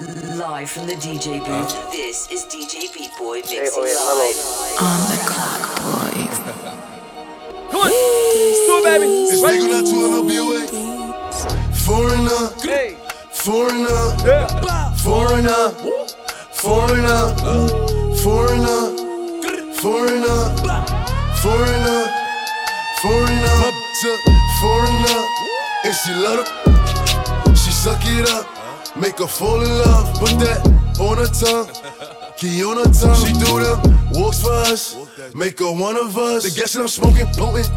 Live from the DJ booth, this is DJ Beat Boy mixing oh, live. On the clock, boys. Come on. Do it, baby. It's Ready? legal not to LBOA. Foreigner, Hey. foreigner, Yeah. foreigner, foreigner, foreigner, foreigner, foreigner, foreigner, up foreigner, and she love it. She suck it up, make her fall in love. Put that on her tongue. Key on her tongue, she do them walks for us, make her one of us. The gas that I'm smoking, potent,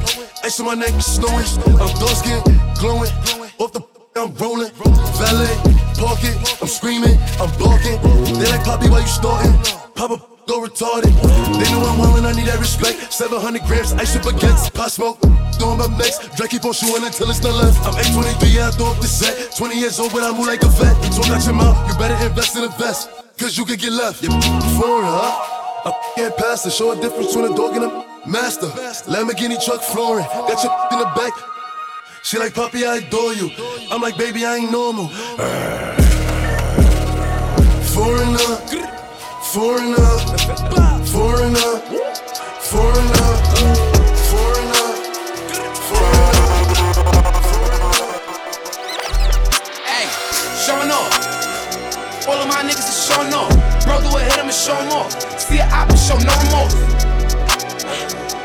ice on my neck, snowing. I'm dark skin, glowing, off the I'm rolling, valet, park it, I'm screaming, I'm blocking. They like Poppy, why you starting? Papa go retarded. They know I'm wildin', I need that respect. 700 grams, ice up against pot smoke. Mm, Doing my max, Drake keep on shooting until it's not left. I'm 823, yeah, I throw up the set. 20 years old, but I move like a vet. Talk out your mouth, you better invest in a vest. Cause you could get left. You foreign, huh? I can't pass the show a difference between a dog and a master. Lamborghini truck flooring, got your in the back. She like, Poppy, I adore you. I'm like, baby, I ain't normal. Foreigner, foreigner, foreigner, foreigner, foreigner, Hey, showing off. All of my niggas is showing off. Bro, do a hit him and show him off. See a op and show no more.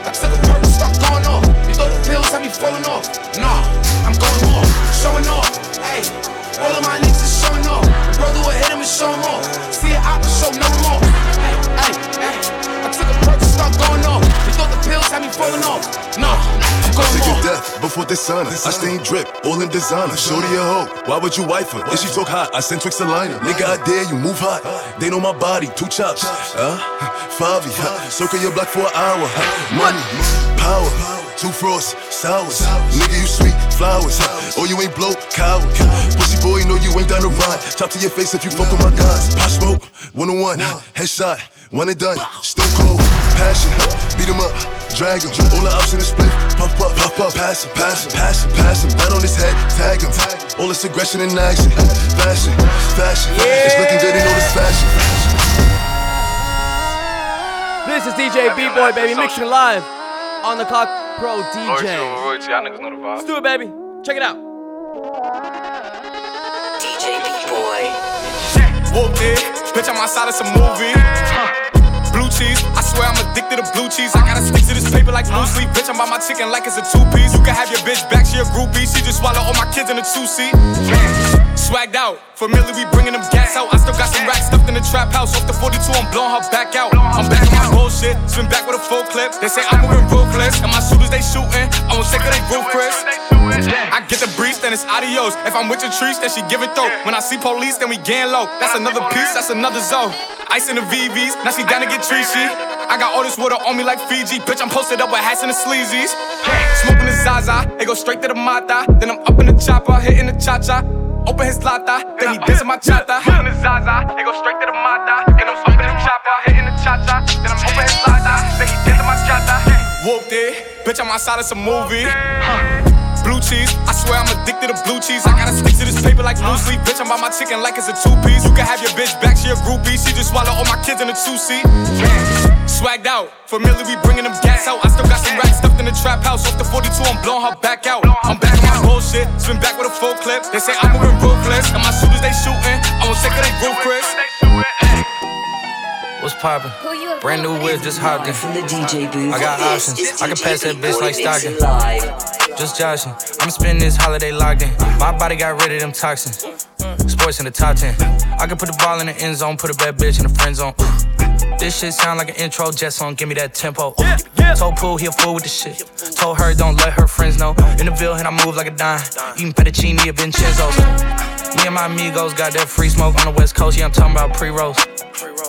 I took a and start going off. You thought the pills had me falling off. Nah, I'm going off. Showing off. Hey, all of my niggas is showing off. Bro, do a hit him and show him off. See a op and show no more. Hey, hey, I took a perk and start going off. You thought the pills had me falling off. Nah, I'm going Sick of off. death before dishonor. I stay in drip, all in designer. Shorty a hoe, why would you wife her? If she talk hot, I send Twix a liner. Nigga, I dare you, move hot. They know my body, two chops. Huh? Favi, huh? circle your block for an hour. Money, power, two frosts, sours. Nigga, you sweet flowers. Oh, you ain't blow, coward. Pussy boy, know you ain't down to ride. Top to your face if you fuck with my guys. Pop smoke, one on one, headshot, one and done. Stone cold, passion, beat 'em up. Drag him, all the ups in the split. Puff up, puff up, pass him, pass him, pass him, pass him. Bet on his head, tag him. All this aggression in action. Fashion, fashion. It's looking good, you know this fashion. This is DJ B-Boy, baby, mixing live. On the clock, pro DJ. Royalty, y'all niggas know the vibe. Let's do it, baby. Check it out. DJ Beat Boy. Whooped it, bitch, I'm outside of some movie. Blue cheese, I swear I'm addicted to blue cheese. I gotta stick to this paper like blue sleep. Bitch, I'm by my chicken like it's a two piece. You can have your bitch back, she a groupie. She just swallow all my kids in a two seat. Swagged out, familiar, we bringing them gas out. I still got some racks stuffed in the trap house. Off the 42, I'm blowing her back out. I'm back on my bullshit, spin back with a full clip. They say I'm moving ruthless, and my shooters they shooting. I won't take of they roof, Chris. I get the breeze, then it's adios. If I'm with your trees, then she give it though. When I see police, then we gang low. That's another piece, that's another zone. Ice in the VVs, now she down to get treachy. I got all this water on me like Fiji. Bitch, I'm posted up with hats and the sleazies. Smoking the Zaza, it go straight to the Mata. Then I'm up in the chopper, hitting the cha cha. Open his lata, then he dissing my chata. Smoking the Zaza, it go straight to the Mata. Then I'm up in the chopper, hitting the cha cha. Then I'm open his lata, then he dissing my chata. Whooped it, bitch, I'm outside it's a movie. Blue cheese, I swear I'm addicted to blue cheese. I gotta stick to this paper like blue sleep. Bitch, I'm by my chicken like it's a two piece. You can have your bitch back, she a groupie. She just swallow all my kids in a two seat. Swagged out, familiar, we bringing them gas out. I still got some racks stuffed in the trap house. Off the 42, I'm blowing her back out. I'm back on my bullshit, spin back with a full clip. They say I'm moving ruthless, and my shooters they shooting. I won't take of they roof, Chris. What's poppin'? Brand new whip, just hopped in. From the DJ booth, I got this options. I can pass that bitch like Stockton. Just joshing. I'm spending this holiday locked in. My body got rid of them toxins. Sports in the top 10. I can put the ball in the end zone, put a bad bitch in the friend zone. This shit sound like an intro jet song, give me that tempo. Told Pooh he a fool with the shit. Told her don't let her friends know. In the Ville, and I move like a dime. Eating fettuccine at Vincenzo's. Me and my amigos got that free smoke on the west coast, yeah, I'm talking about pre-rolls.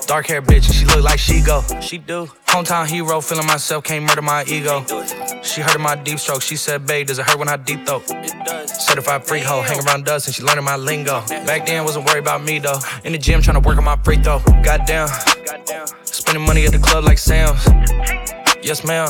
Dark hair bitch, and she look like she go. She do. Hometown hero, feeling myself, can't murder my ego. She heard of my deep stroke, she said, babe, does it hurt when I deep does. Certified freak hoe, hang around dust and she learning my lingo. Back then, wasn't worried about me though. In the gym, trying to work on my free throw. Goddamn. Spending money at the club like Sam's. Yes, ma'am.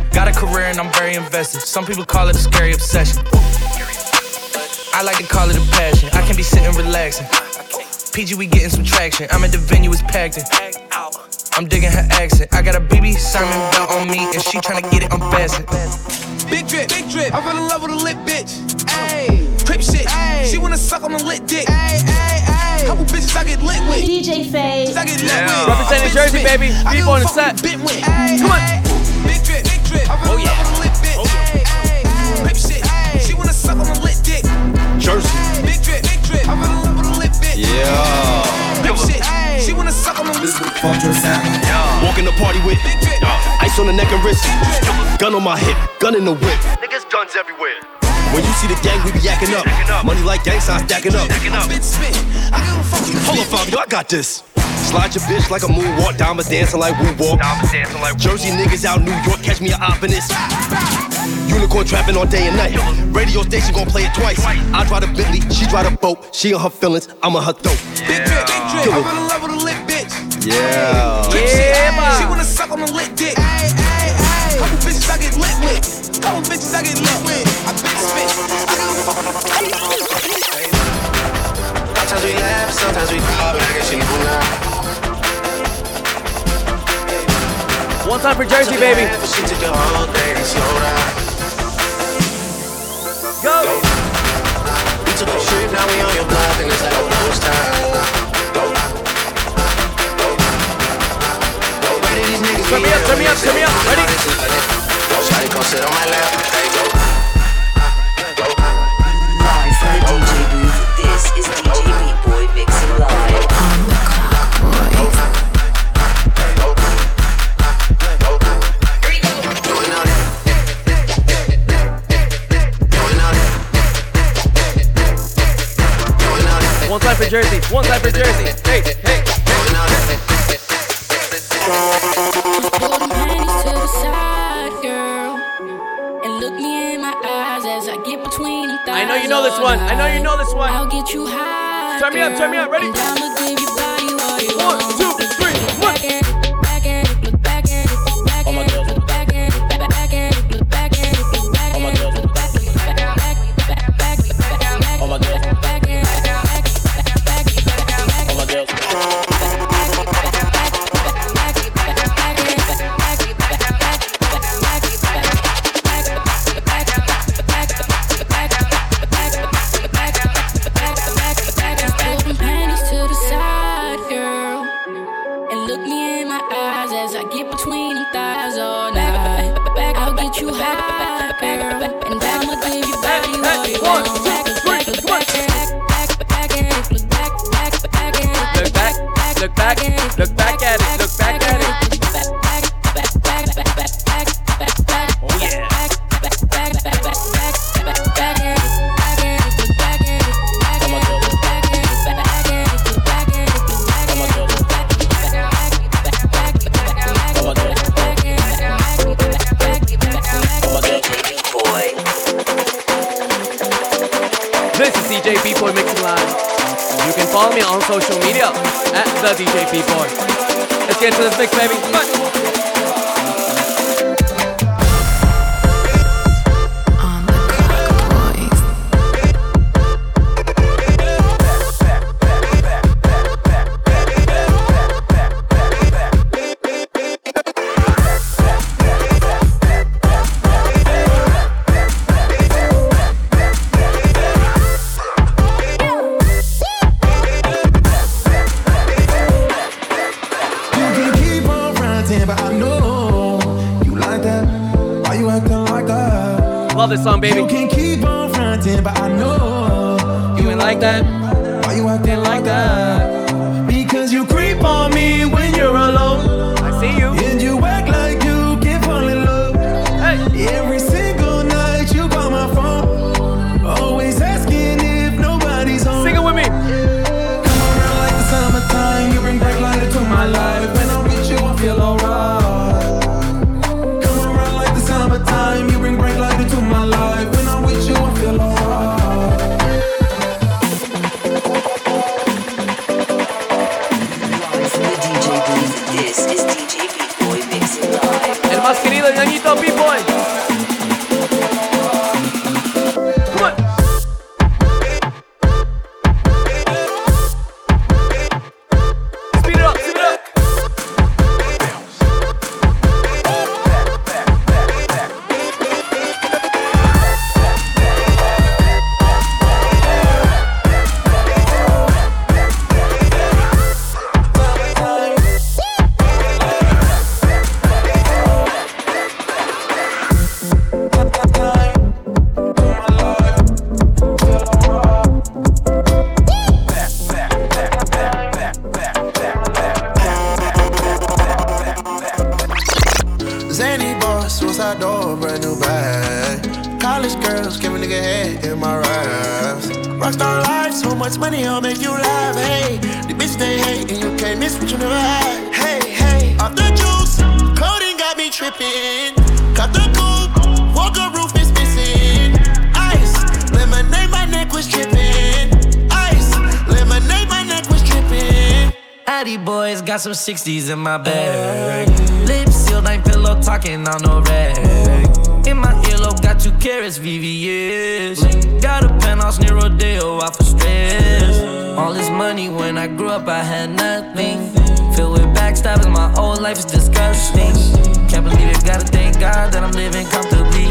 Got a career and I'm very invested. Some people call it a scary obsession. I like to call it a passion. I can be sitting relaxing. PG, we getting some traction. I'm at the venue, it's packed in. I'm digging her accent. I got a BB Simon belt on me, and she tryna get it unfastened. Big drip, big drip. I fell in love with a lit bitch. Ayy, crip shit. Ayy, she wanna suck on a lit dick. Ayy, ayy, ayy. Couple bitches I get lit with. DJ Phase. I get lit with. Representing I Jersey, baby. I People on the fuck set. who Been with. Come on. Big drip, big drip. I fell in love with a lit bitch. Ayy, ayy. Crip shit. She wanna suck on a lit dick. Jersey. Big drip, big drip. I fell in love with a lit bitch. Yeah. Crip shit. She wanna suck on a lit dick. Walk in the party with Big drip. ice on the neck and wrist. Gun on my hip, gun in the whip. Niggas guns everywhere. When you see the gang, we be yakking up. Money like gang signs stacking up. Spit, spit. I give a fuck who Hold on, Fabio, I got this. Slide your bitch like a moonwalk, diamonds dancing like we walk. Jersey niggas out New York, catch me a op in this. Unicorn trapping all day and night. Radio station gon' play it twice. I drive a Bentley, she drive a boat. She on her feelings, I'm on her throat. Big drip, big drip. I'm in love with a lit bitch. Yeah. Drip shit. Yeah, She wanna suck on a lit dick. Couple bitches I get lit with. Couple bitches I get lit with. I been spit. I give a fuck. Sometimes we laugh, sometimes we cry, but I guess you know now. One time for Jersey, baby. But she took the whole day to slow down. Go. We took a trip, now we on your block, and it's like a time. Where did these niggas Turn me up, turn me up, turn me up. Ready? Shawty gon' sit on my lap. Hey, go. Live from the DJ booth, this is DJ Beat Boy mixing live. Jersey. One time for Jersey. Hey, hey. Going out Pull them panties to the side, girl. And look me in my eyes as I get between them thighs. I know you know this one. I know you know this one. I'll get you high. Turn me up, turn me up. Ready? And I'ma give your body what you One, two, get you high, girl. And I'ma give you body what you want. two, Back, back, back, back, back look back, back, back Look back, look back, look back Boy. Let's get to this mix, baby. This song, You baby. can keep on fronting, but I know You ain't like that? Dripping. Boys got some 60s in my bag. Lips sealed, ain't pillow talking on no rag. In my earlobe, got two carats, VVS. Got a penthouse near Rodeo, off for stress. All this money when I grew up, I had nothing. Filled with backstabbing, my whole life is disgusting. Can't believe it, gotta thank God that I'm living comfortably.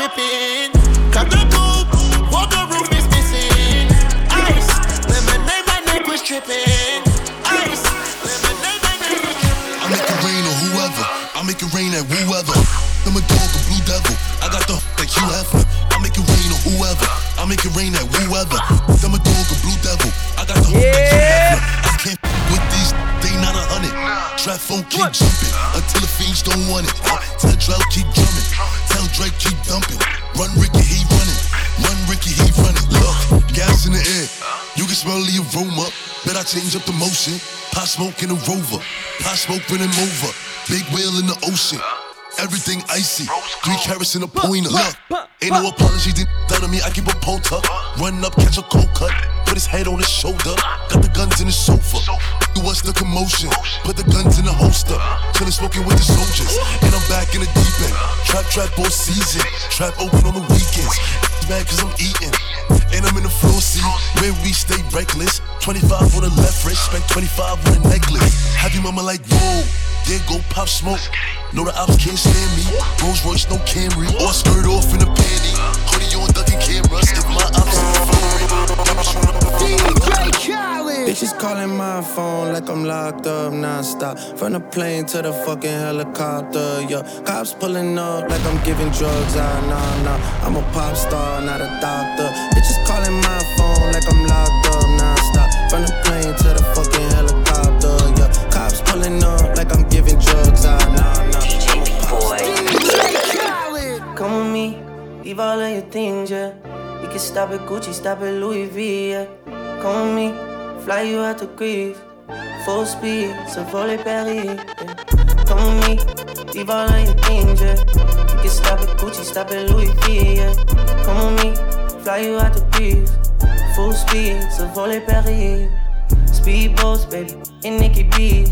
tripping. Cut the coupe, walker roof is missing. Ice, lemonade, my neck was tripping. Ice, lemonade, my neck was tripping. I make it rain on whoever. I make it rain at whoever. I'm a dog, a blue devil. I got the like you have. I make it rain on whoever. I make it rain at whoever. I'm a dog, a blue devil. I got the like you have. I can't with these. They not a hundred. Trap phone keep jumping until the fiends don't want it. Up the motion. Pot smoke in a rover. Pot smoke when I'm over. Big whale in the ocean. Everything icy. Three carats in a pointer. Look, ain't no apology. Didn't done to me. I keep a polter. Run up, catch a cold cut. Put his head on his shoulder. Got the guns in the sofa. You what's the commotion? Put the guns in the holster. Chillin' smoking with the soldiers. And I'm back in the deep end. Trap, trap all season. Trap open on the weekends. Mad cause I'm eating. And I'm in the floor seat where we stay reckless. 25 on the left wrist, spent 25 on a necklace. Have your mama like, whoa, there go pop smoke. No, the ops can't stand me. Rolls Royce, no Camry. Or skirt off in a panty. Hoodie on ducking cameras. If my ops in the Bitches calling my phone like I'm locked up non-stop. From the plane to the fucking helicopter, yeah. Cops pulling up like I'm giving drugs, ah, nah, nah. I'm a pop star, not a doctor. Bitches calling my phone leave all of your things, yeah. We can stop at Gucci, stop at Louis V, yeah. Come with me, fly you out to Greece. Full speed, so volley Paris, yeah. Come with me, leave all of your things, yeah. We can stop at Gucci, stop at Louis V, yeah. Come with me, fly you out to Greece. Full speed, so volley Paris. Speedboats, baby, in Nikki Beach.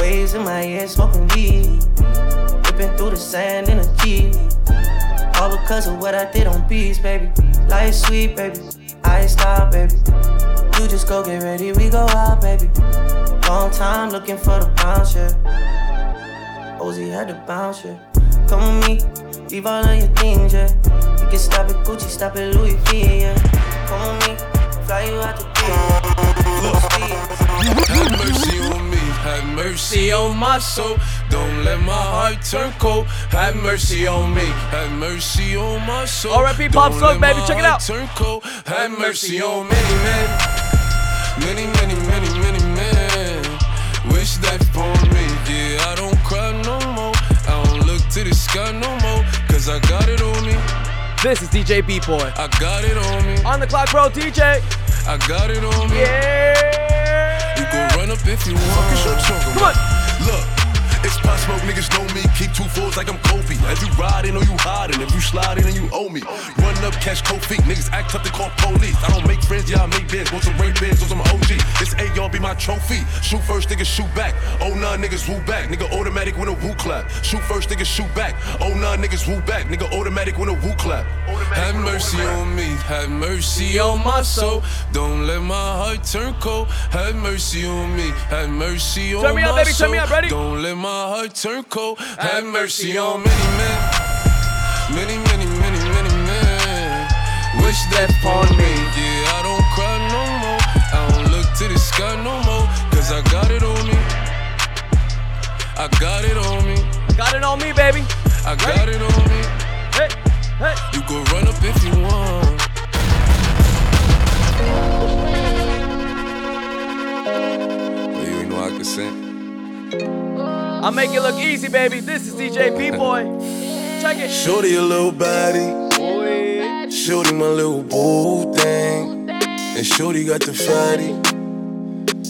Waves in my ear, smoking weed. Whipping through the sand in a Jeep. All because of what I did on beats, baby. Life sweet, baby. I stop, baby. You just go get ready, we go out, baby. Long time looking for the bounce, yeah. Ozzy had to bounce, yeah. Come with me, leave all of your things, yeah. You can stop it, Gucci, stop it, Louis V, yeah. Come with me, fly you out to on me, have mercy on my soul. Don't let my heart turn cold. Have mercy on me, have mercy on my soul. R.I.P. Pop Smoke, baby, check it out. Turn cold. Have mercy on many men, many, many, many, many men. Wish that for me, yeah. I don't cry no more. I don't look to the sky no more, cause I got it on me. This is DJ Beat Boy. I got it on me. On the clock, bro, DJ. I got it on me. Yeah. Up if you want. Fuck is your talking Come on. Look, it's pop smoke, niggas know me. Keep two fours like I'm Kobe. If you riding or you hiding, if you sliding and you owe me. Run up, catch cold feet. Niggas act tough, they call police. I don't make friends, yeah, I make bids. Want some rain bins or some OG. This AR be my trophy. Shoot first, niggas shoot back. Oh nah, niggas woo back. Nigga automatic when a woo clap. Shoot first, niggas shoot back. Oh nah, niggas woo back. Nigga automatic when a woo clap. Have mercy on me, have mercy on my soul. Don't let my heart turn cold. Have mercy on me, have mercy on Turn me my up, baby, turn soul. me up, ready? Don't let my my heart turn cold. Have mercy on many men, many, many, many, many men. Wish death on me. Yeah, I don't cry no more. I don't look to the sky no more. Cause I got it on me. I got it on me. Got it on me, baby. I got hey. it on me. Hey, hey. You go run up if you want. But you ain't know I consent. I'll make it look easy, baby. This is DJ B Boy. Check it. Shorty a little body. Shorty my little boo thing. And Shorty got the fatty.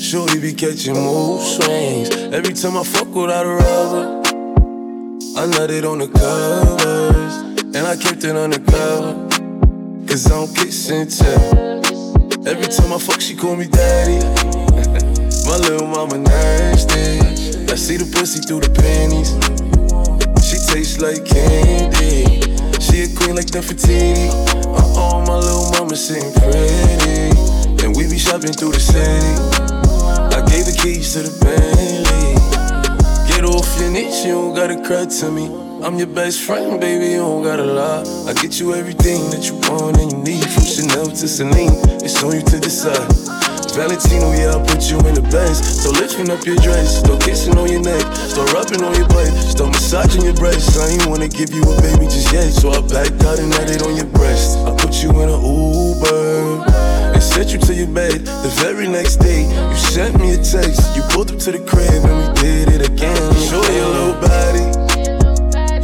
Shorty be catching mood swings. Every time I fuck without a rubber, I nutted on the covers. And I kept it undercover. Cause I don't kiss and tell. Every time I fuck, she call me daddy. my little mama nasty. I see the pussy through the panties. She tastes like candy. She a queen like Nefertiti. Uh oh, my little mama sitting pretty. And we be shopping through the city. I gave the keys to the Bentley. Get off your niche, you don't gotta cry to me. I'm your best friend, baby, you don't gotta lie. I get you everything that you want and you need. From Chanel to Celine, it's on you to decide. Valentino, yeah, I put you in the best. So lifting up your dress, start kissing on your neck, start rubbing on your butt, start massaging your breasts. I ain't wanna give you a baby just yet, so I backed out and had it on your breast. I put you in an Uber and sent you to your bed. The very next day, you sent me a text. You pulled up to the crib and we did it again. Show your little body,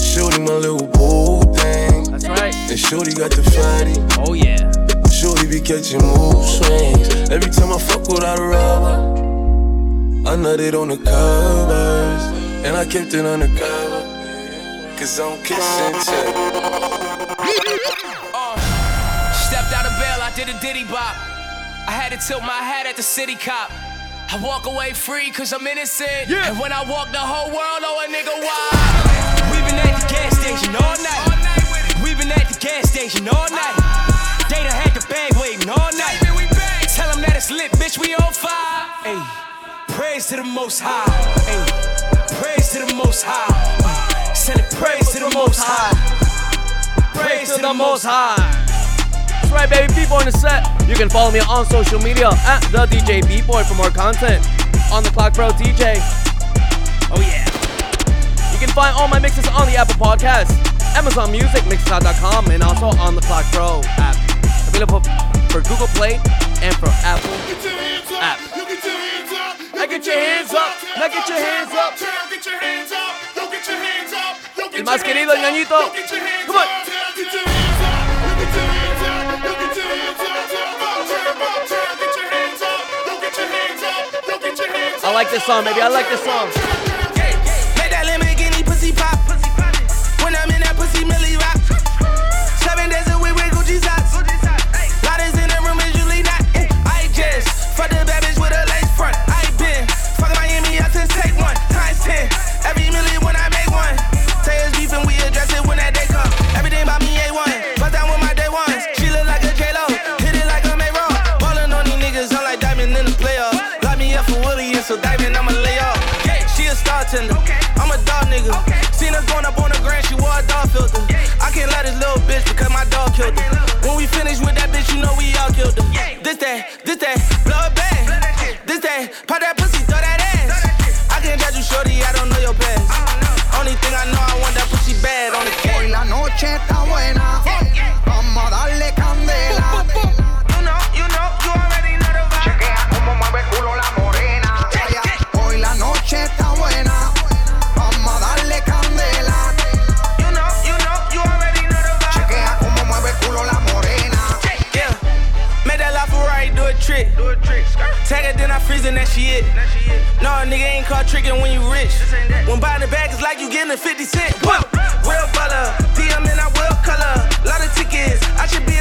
shorty my little boo thing. That's right. And shorty got the fatty. Oh yeah. Shorty be catching mood swings. Every time I fuck without a rubber, I nutted on the covers. And I kept it undercover. Cause I don't kiss. Uh, stepped out of bail, I did a diddy bop. I had to tilt my hat at the city cop. I walk away free cause I'm innocent. And when I walk, the whole world know a nigga why. We been at the gas station all night. We been at the gas station all night. They done had bitch, we on fire. Hey, praise to the most high. Hey, praise to the most high. Send it praise to the most high. Praise to the Most High. That's right, baby. B-Boy in the set. You can follow me on social media at the DJ B-Boy for more content. On the Clock Pro DJ. Oh yeah. You can find all my mixes on the Apple Podcast, Amazon Music, Mixcloud.com, and also on the Clock Pro app. Available for Google Play and for Apple app. Now get your hands up. Now get your hands up. El más querido, el ñañito. Come on. I like this song, baby. I like this song. She a star tender. I'm a dog nigga. Seen her going up on the grand, she wore a dog filter. I can't let this little bitch because my dog killed her. When we finish with that bitch, you know we all killed her. This that, this that, blow it back. This that, pop that pussy, throw that ass. I can't judge you, shorty, I don't know your past. Only thing I know, I want that pussy bad on the Hoy la noche está buena. It, then I freeze and that she it. No, nigga ain't caught tricking when you rich. When buying the bag, it's like you getting a 50 cent. Whoa. Real butter, DM and I will color. Lot of tickets, I should be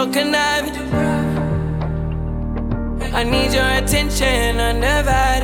so conniving. I need your attention, I never están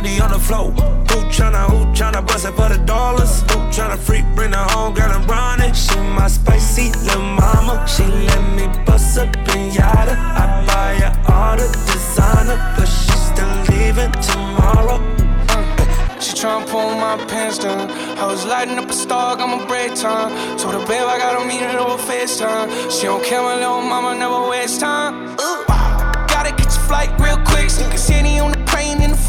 on the floor. Who tryna, who tryna bust it for the dollars? Who tryna freak, bring the home girl and run it? She my spicy little mama. She let me bust up in yada. I buy her all the designer, but she still leaving tomorrow. She tryna pull my pants down. I was lighting up a star, got my break time. Told her, babe, I gotta meet her over FaceTime. She don't care, my little mama never waste time. Ooh. Gotta catch a flight real quick. Sneak a city on the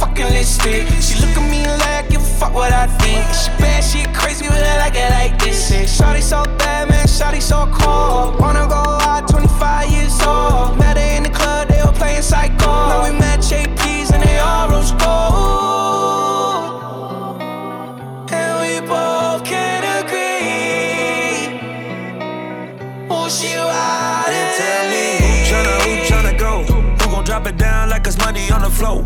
fucking lipstick. She look at me like, give a fuck what I think. She bad, she crazy, but I like it like this. Shit. Shawty so bad, man, shawty so cold. Wanna go out, 25 years old. Met her in the club, they were playing psycho. Now we met JPs and they all rose gold. And we both can agree. Oh, she ride And tell me who tryna, who tryna go? Who gon' drop it down like it's money on the floor?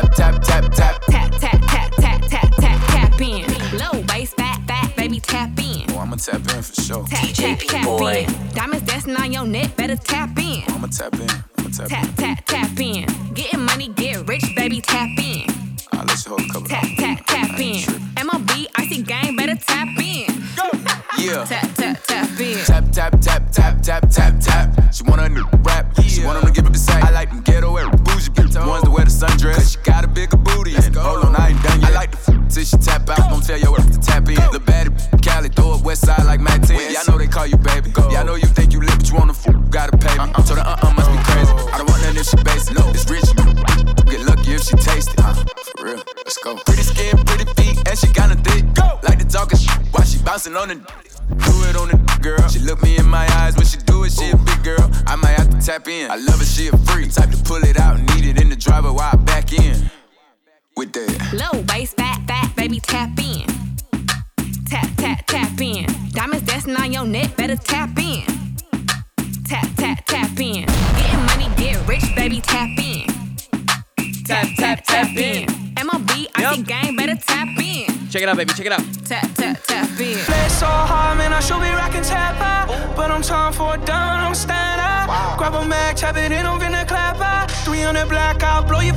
tap, tap, tap, tap. Tap, tap, tap, tap, tap, tap, tap in. Low bass fat, fat, baby, tap in. Oh, I'ma tap in for sure. DJ tap, boy. in. Diamonds dancing on your neck, better tap in. I'ma tap in. Tap, tap, tap, in. Getting money, get rich, baby, tap in. I'll let you hold a couple. Tap, tap, tap in. MLB, icy gang, better tap in. Go. Yeah. Tap, tap, tap in. Tap, tap, tap, tap, tap, tap, tap. She want a new rap. She want him to give up the same. I like them ones that wear the sundress. Cause she got a bigger booty. Hold on, I ain't done yet. I like the f- till she tap out. Don't tell your earth to tap in. The baddie Cali throw up west side like Matt 10. Y'all know they call you baby. Y'all know you think you lit, but you wanna f- gotta pay me. I'm so the uh uh must be crazy. I don't want nothing if she basic. No, it's rich. Get lucky if she taste it. Uh, for real, let's go. Pretty skin, pretty feet, and she kinda thick. Go. Like the talking shit while she bouncing on the. Do it on the girl. She look me in my eyes when she do it. She a big girl. I might to tap in. I love it. She a freak. Type to pull it out, need it in the driver while I back in. With that. Low waist, fat, fat, baby, tap in. Tap, tap, tap in. Diamonds dancing on your neck, better tap in. Tap, tap, tap in. Getting money, get rich, baby, tap in. Tap, tap, tap in. MOB, I see gang, better tap in. Check it out, baby. Check it out. Tap, tap, tap in. Play so hard, man, I should be rocking tap out. But I'm time for a down, I'm stand up. Grab a mag, tap it in, I'm finna clap out. 300 black out, blow your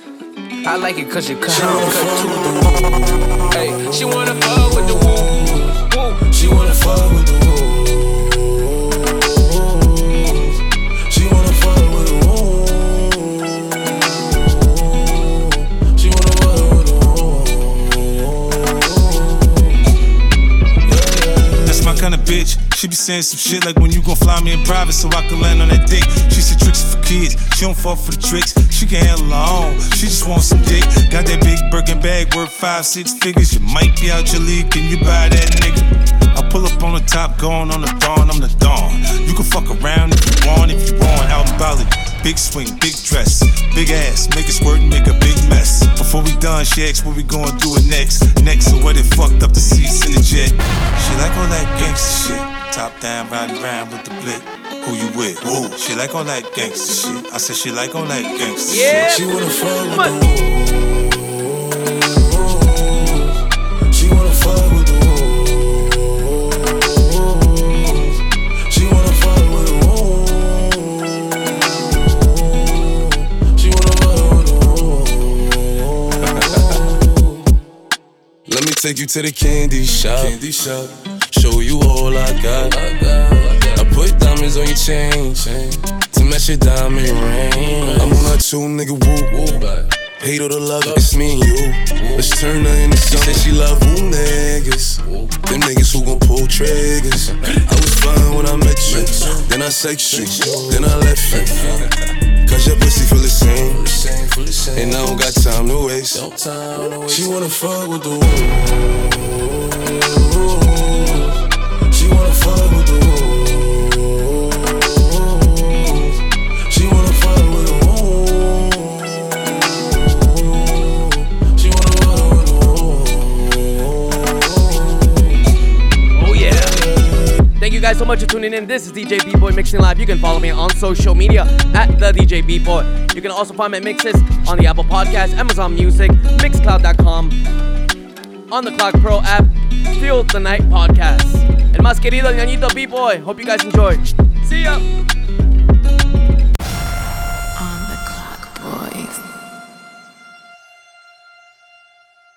I like it cause you cut She wanna fuck with the woo. woo. She wanna fuck with the woo. She wanna fuck with the woo. She wanna fuck with the woo. That's my kind of bitch. She be saying some shit like when you gon' fly me in private so I can land on that dick. She said she don't fall for the tricks. She can handle her own, she just wants some dick. Got that big Birkin bag worth five, six figures. You might be out your league, can you buy that nigga? I pull up on the top, going on the dawn, I'm the dawn. You can fuck around if you want, if you want, out in Bali. Big swing, big dress, big ass, make it squirt make a big mess. Before we done, she asked what we gonna do it next. Next, so what it fucked up the seats in the jet. She like all that gangster shit. Top down, riding around with the blick. Who you with? Whoa. She like all that gangster shit. I said she like all that gangster Yeah, shit. She wanna fuck with the She wanna fuck with the She wanna fuck with the She wanna fuck with the hoes. Let me take you to the candy shop. Candy shop. Show you all I got. I put diamonds on your chain to match your diamond ring. I'm on a two nigga woo. Hate all the love, it's me and you. Let's turn her into something. She love who niggas. Them niggas who gon' pull triggers. I was fine when I met you. Then I sex you. Then I left you. Cause your pussy feel the same. And I don't got time to waste. She wanna fuck with the She wanna fuck with the She you guys so much for tuning in. This is DJ B Boy Mixing Live. You can follow me on social media at the DJ B Boy. You can also find my mixes on the Apple Podcast, Amazon Music, Mixcloud.com, on the Clock Pro app, Feel the Night Podcast. And más querido, ñañito B Boy. Hope you guys enjoyed. See ya.